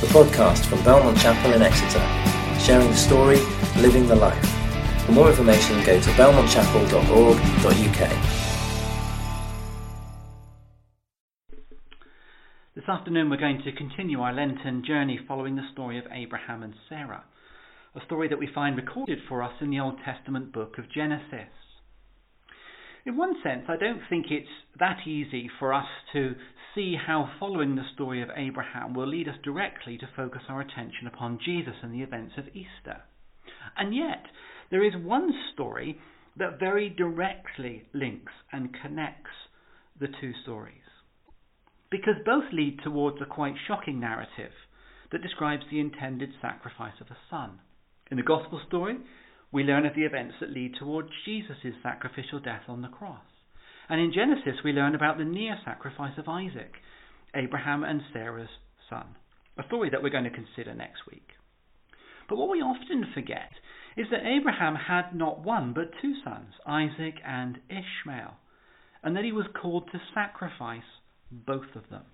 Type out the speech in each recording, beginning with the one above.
the podcast from Belmont Chapel in Exeter, sharing the story, living the life. For more information, go to belmontchapel.org.uk. This afternoon, we're going to continue our Lenten journey following the story of Abraham and Sarah, a story that we find recorded for us in the Old Testament book of Genesis. In one sense, I don't think it's that easy for us to see how following the story of Abraham will lead us directly to focus our attention upon Jesus and the events of Easter. And yet, there is one story that very directly links and connects the two stories. Because both lead towards a quite shocking narrative that describes the intended sacrifice of a son. In the Gospel story, we learn of the events that lead towards Jesus' sacrificial death on the cross. And in Genesis, we learn about the near sacrifice of Isaac, Abraham and Sarah's son, a story that we're going to consider next week. But what we often forget is that Abraham had not one but two sons, Isaac and Ishmael, and that he was called to sacrifice both of them.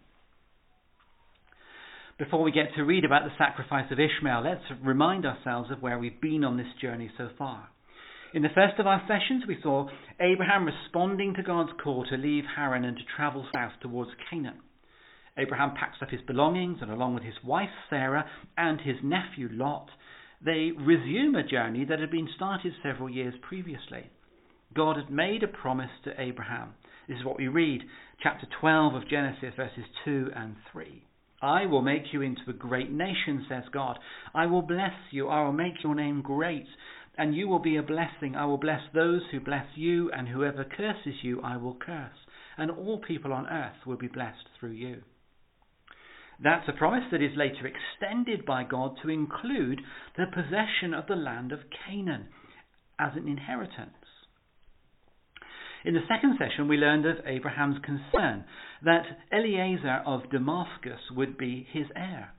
Before we get to read about the sacrifice of Ishmael, let's remind ourselves of where we've been on this journey so far. In the first of our sessions, we saw Abraham responding to God's call to leave Haran and to travel south towards Canaan. Abraham packs up his belongings and, along with his wife Sarah and his nephew Lot, they resume a journey that had been started several years previously. God had made a promise to Abraham. This is what we read, chapter 12 of Genesis, verses 2 and 3. I will make you into a great nation, says God. I will bless you. I will make your name great, and you will be a blessing. I will bless those who bless you, and whoever curses you, I will curse. And all people on earth will be blessed through you. That's a promise that is later extended by God to include the possession of the land of Canaan as an inheritance. In the second session, we learned of Abraham's concern that Eliezer of Damascus would be his heir,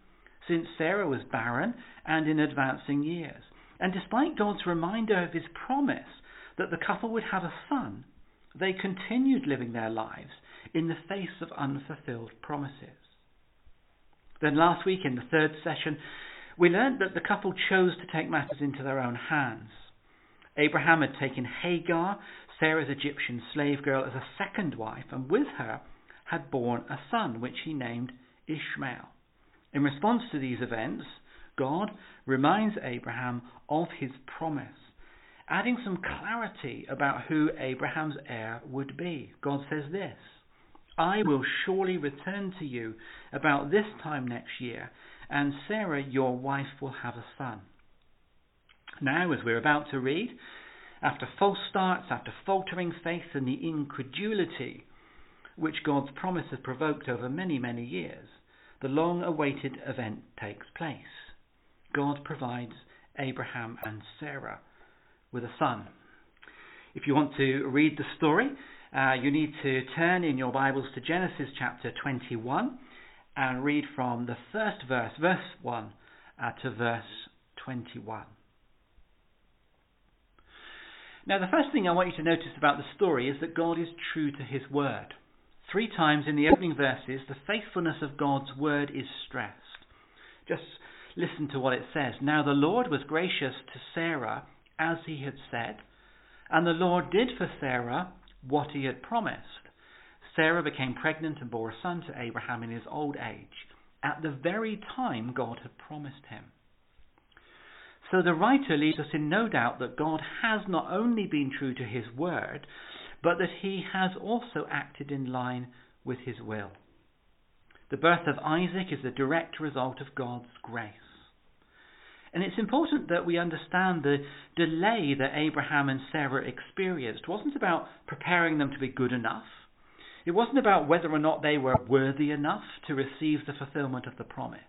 since Sarah was barren and in advancing years. And despite God's reminder of his promise that the couple would have a son, they continued living their lives in the face of unfulfilled promises. Then last week in the third session, we learned that the couple chose to take matters into their own hands. Abraham had taken Hagar, Sarah's Egyptian slave girl, as a second wife, and with her had borne a son, which he named Ishmael. In response to these events, God reminds Abraham of his promise, adding some clarity about who Abraham's heir would be. God says this I will surely return to you about this time next year, and Sarah, your wife, will have a son. Now, as we're about to read, after false starts, after faltering faith and the incredulity which God's promise has provoked over many, many years, the long awaited event takes place. God provides Abraham and Sarah with a son. If you want to read the story, uh, you need to turn in your Bibles to Genesis chapter 21 and read from the first verse, verse 1, uh, to verse 21. Now, the first thing I want you to notice about the story is that God is true to his word. Three times in the opening verses, the faithfulness of God's word is stressed. Just listen to what it says. Now, the Lord was gracious to Sarah as he had said, and the Lord did for Sarah what he had promised. Sarah became pregnant and bore a son to Abraham in his old age, at the very time God had promised him. So the writer leaves us in no doubt that God has not only been true to his word, but that he has also acted in line with his will. The birth of Isaac is a direct result of God's grace. And it's important that we understand the delay that Abraham and Sarah experienced it wasn't about preparing them to be good enough. It wasn't about whether or not they were worthy enough to receive the fulfillment of the promise.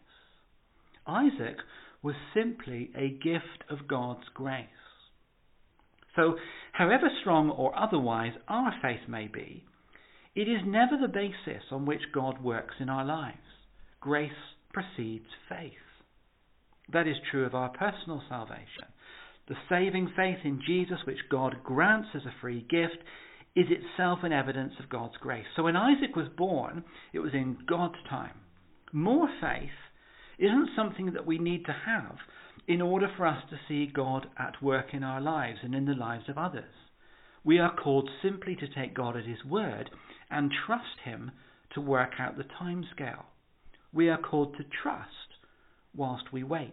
Isaac was simply a gift of God's grace. So, however strong or otherwise our faith may be, it is never the basis on which God works in our lives. Grace precedes faith. That is true of our personal salvation. The saving faith in Jesus, which God grants as a free gift, is itself an evidence of God's grace. So when Isaac was born, it was in God's time. More faith isn't something that we need to have in order for us to see God at work in our lives and in the lives of others. We are called simply to take God at His word and trust Him to work out the time scale. We are called to trust whilst we wait.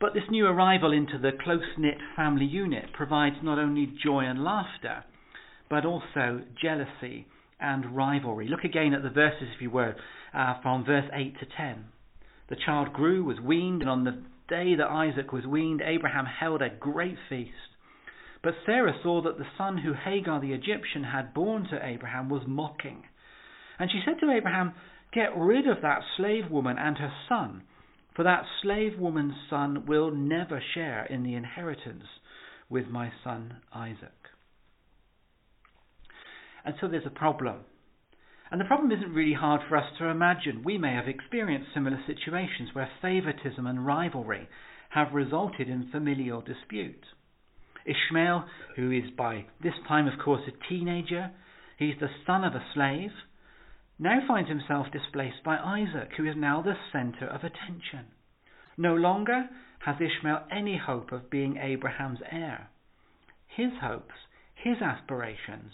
But this new arrival into the close knit family unit provides not only joy and laughter, but also jealousy and rivalry. Look again at the verses, if you were, uh, from verse 8 to 10. The child grew, was weaned, and on the day that Isaac was weaned, Abraham held a great feast. But Sarah saw that the son who Hagar the Egyptian had borne to Abraham was mocking. And she said to Abraham, Get rid of that slave woman and her son, for that slave woman's son will never share in the inheritance with my son Isaac. And so there's a problem. And the problem isn't really hard for us to imagine. We may have experienced similar situations where favoritism and rivalry have resulted in familial dispute. Ishmael, who is by this time, of course, a teenager, he's the son of a slave, now finds himself displaced by Isaac, who is now the center of attention. No longer has Ishmael any hope of being Abraham's heir. His hopes, his aspirations,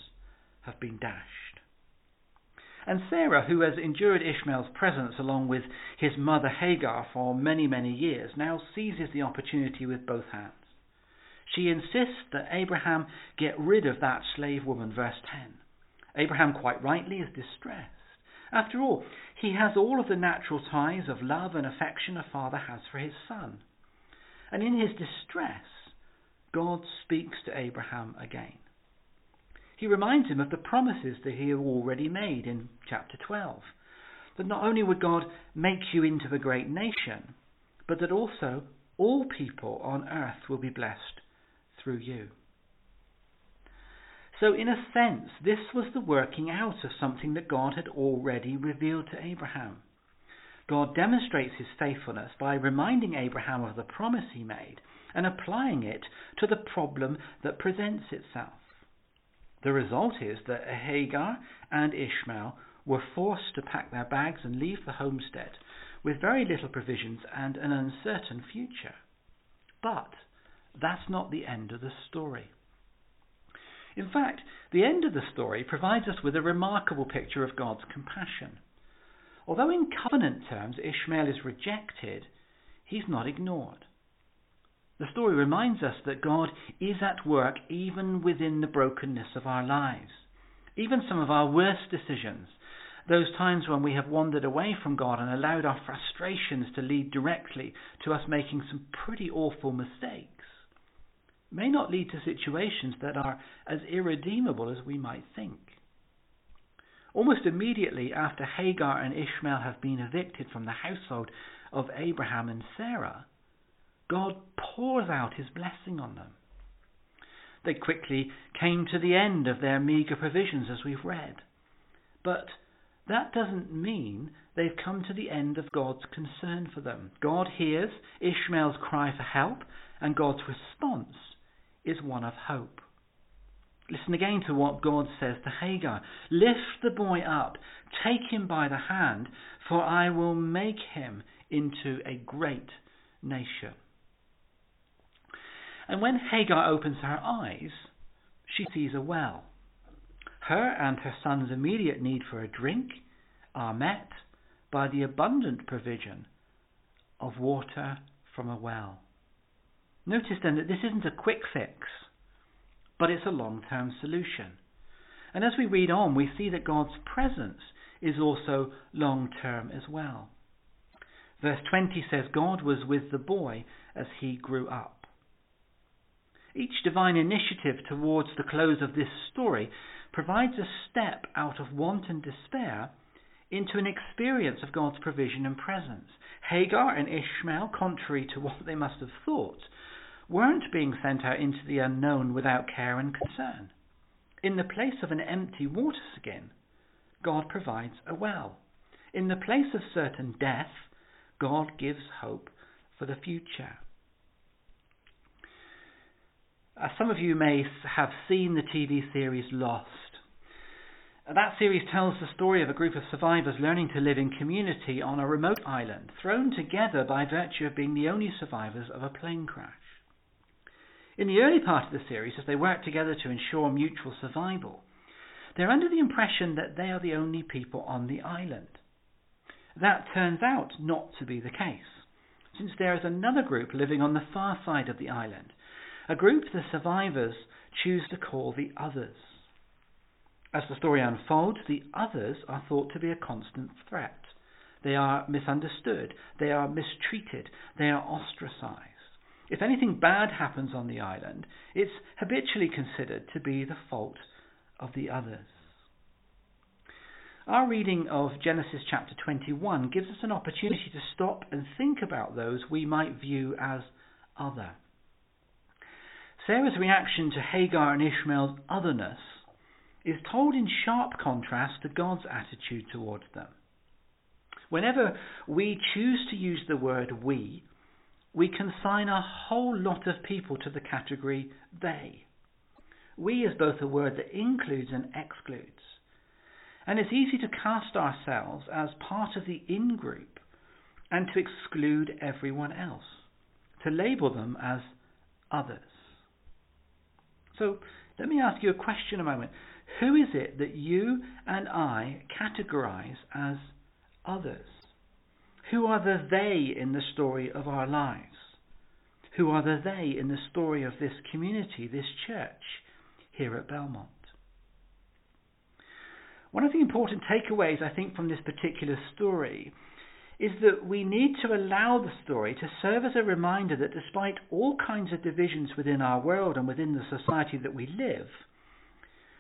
have been dashed. And Sarah, who has endured Ishmael's presence along with his mother Hagar for many, many years, now seizes the opportunity with both hands. She insists that Abraham get rid of that slave woman, verse 10. Abraham, quite rightly, is distressed. After all, he has all of the natural ties of love and affection a father has for his son. And in his distress, God speaks to Abraham again he reminds him of the promises that he had already made in chapter 12. That not only would God make you into a great nation, but that also all people on earth will be blessed through you. So, in a sense, this was the working out of something that God had already revealed to Abraham. God demonstrates his faithfulness by reminding Abraham of the promise he made and applying it to the problem that presents itself. The result is that Hagar and Ishmael were forced to pack their bags and leave the homestead with very little provisions and an uncertain future. But that's not the end of the story. In fact, the end of the story provides us with a remarkable picture of God's compassion. Although in covenant terms Ishmael is rejected, he's not ignored. The story reminds us that God is at work even within the brokenness of our lives. Even some of our worst decisions, those times when we have wandered away from God and allowed our frustrations to lead directly to us making some pretty awful mistakes, may not lead to situations that are as irredeemable as we might think. Almost immediately after Hagar and Ishmael have been evicted from the household of Abraham and Sarah, God pours out his blessing on them. They quickly came to the end of their meagre provisions, as we've read. But that doesn't mean they've come to the end of God's concern for them. God hears Ishmael's cry for help, and God's response is one of hope. Listen again to what God says to Hagar Lift the boy up, take him by the hand, for I will make him into a great nation. And when Hagar opens her eyes, she sees a well. Her and her son's immediate need for a drink are met by the abundant provision of water from a well. Notice then that this isn't a quick fix, but it's a long term solution. And as we read on, we see that God's presence is also long term as well. Verse 20 says, God was with the boy as he grew up. Each divine initiative towards the close of this story provides a step out of want and despair into an experience of God's provision and presence. Hagar and Ishmael, contrary to what they must have thought, weren't being sent out into the unknown without care and concern. In the place of an empty water skin, God provides a well. In the place of certain death, God gives hope for the future. Uh, some of you may have seen the TV series Lost. That series tells the story of a group of survivors learning to live in community on a remote island, thrown together by virtue of being the only survivors of a plane crash. In the early part of the series, as they work together to ensure mutual survival, they're under the impression that they are the only people on the island. That turns out not to be the case, since there is another group living on the far side of the island, a group the survivors choose to call the others. As the story unfolds, the others are thought to be a constant threat. They are misunderstood, they are mistreated, they are ostracized. If anything bad happens on the island, it's habitually considered to be the fault of the others. Our reading of Genesis chapter 21 gives us an opportunity to stop and think about those we might view as other. Sarah's reaction to Hagar and Ishmael's otherness is told in sharp contrast to God's attitude towards them. Whenever we choose to use the word we, we consign a whole lot of people to the category they. We is both a word that includes and excludes. And it's easy to cast ourselves as part of the in group and to exclude everyone else, to label them as others. So let me ask you a question a moment. Who is it that you and I categorize as others? Who are the they in the story of our lives? Who are the they in the story of this community, this church here at Belmont? One of the important takeaways, I think, from this particular story is that we need to allow the story to serve as a reminder that despite all kinds of divisions within our world and within the society that we live,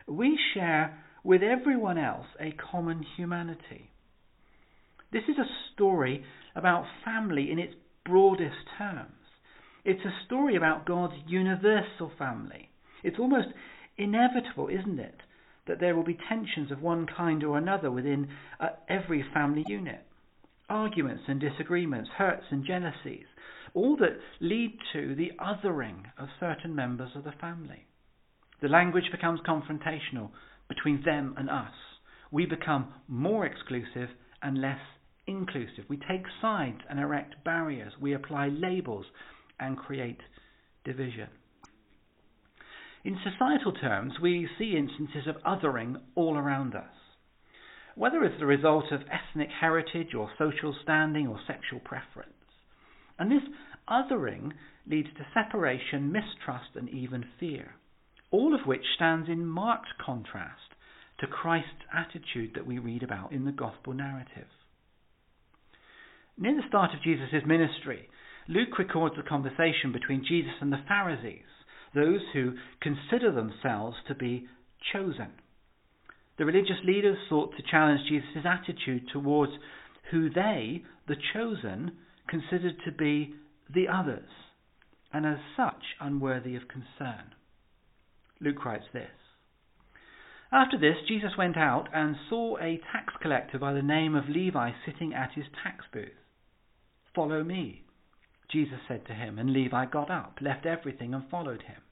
we share with everyone else a common humanity. This is a story about family in its broadest terms. It's a story about God's universal family. It's almost inevitable, isn't it, that there will be tensions of one kind or another within uh, every family unit. Arguments and disagreements, hurts and jealousies, all that lead to the othering of certain members of the family. The language becomes confrontational between them and us. We become more exclusive and less inclusive. We take sides and erect barriers. We apply labels and create division. In societal terms, we see instances of othering all around us. Whether as the result of ethnic heritage or social standing or sexual preference. And this othering leads to separation, mistrust, and even fear all of which stands in marked contrast to Christ's attitude that we read about in the gospel narrative. Near the start of Jesus' ministry, Luke records a conversation between Jesus and the Pharisees, those who consider themselves to be chosen. The religious leaders sought to challenge Jesus' attitude towards who they, the chosen, considered to be the others, and as such unworthy of concern. Luke writes this. After this, Jesus went out and saw a tax collector by the name of Levi sitting at his tax booth. Follow me, Jesus said to him, and Levi got up, left everything, and followed him.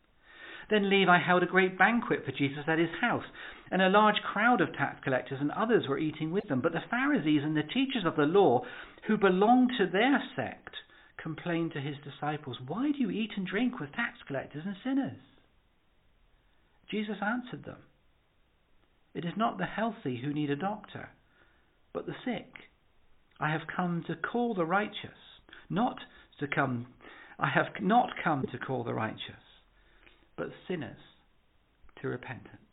Then Levi held a great banquet for Jesus at his house, and a large crowd of tax collectors and others were eating with them. But the Pharisees and the teachers of the law, who belonged to their sect, complained to his disciples, Why do you eat and drink with tax collectors and sinners? Jesus answered them, It is not the healthy who need a doctor, but the sick. I have come to call the righteous, not to come I have not come to call the righteous, but sinners to repentance.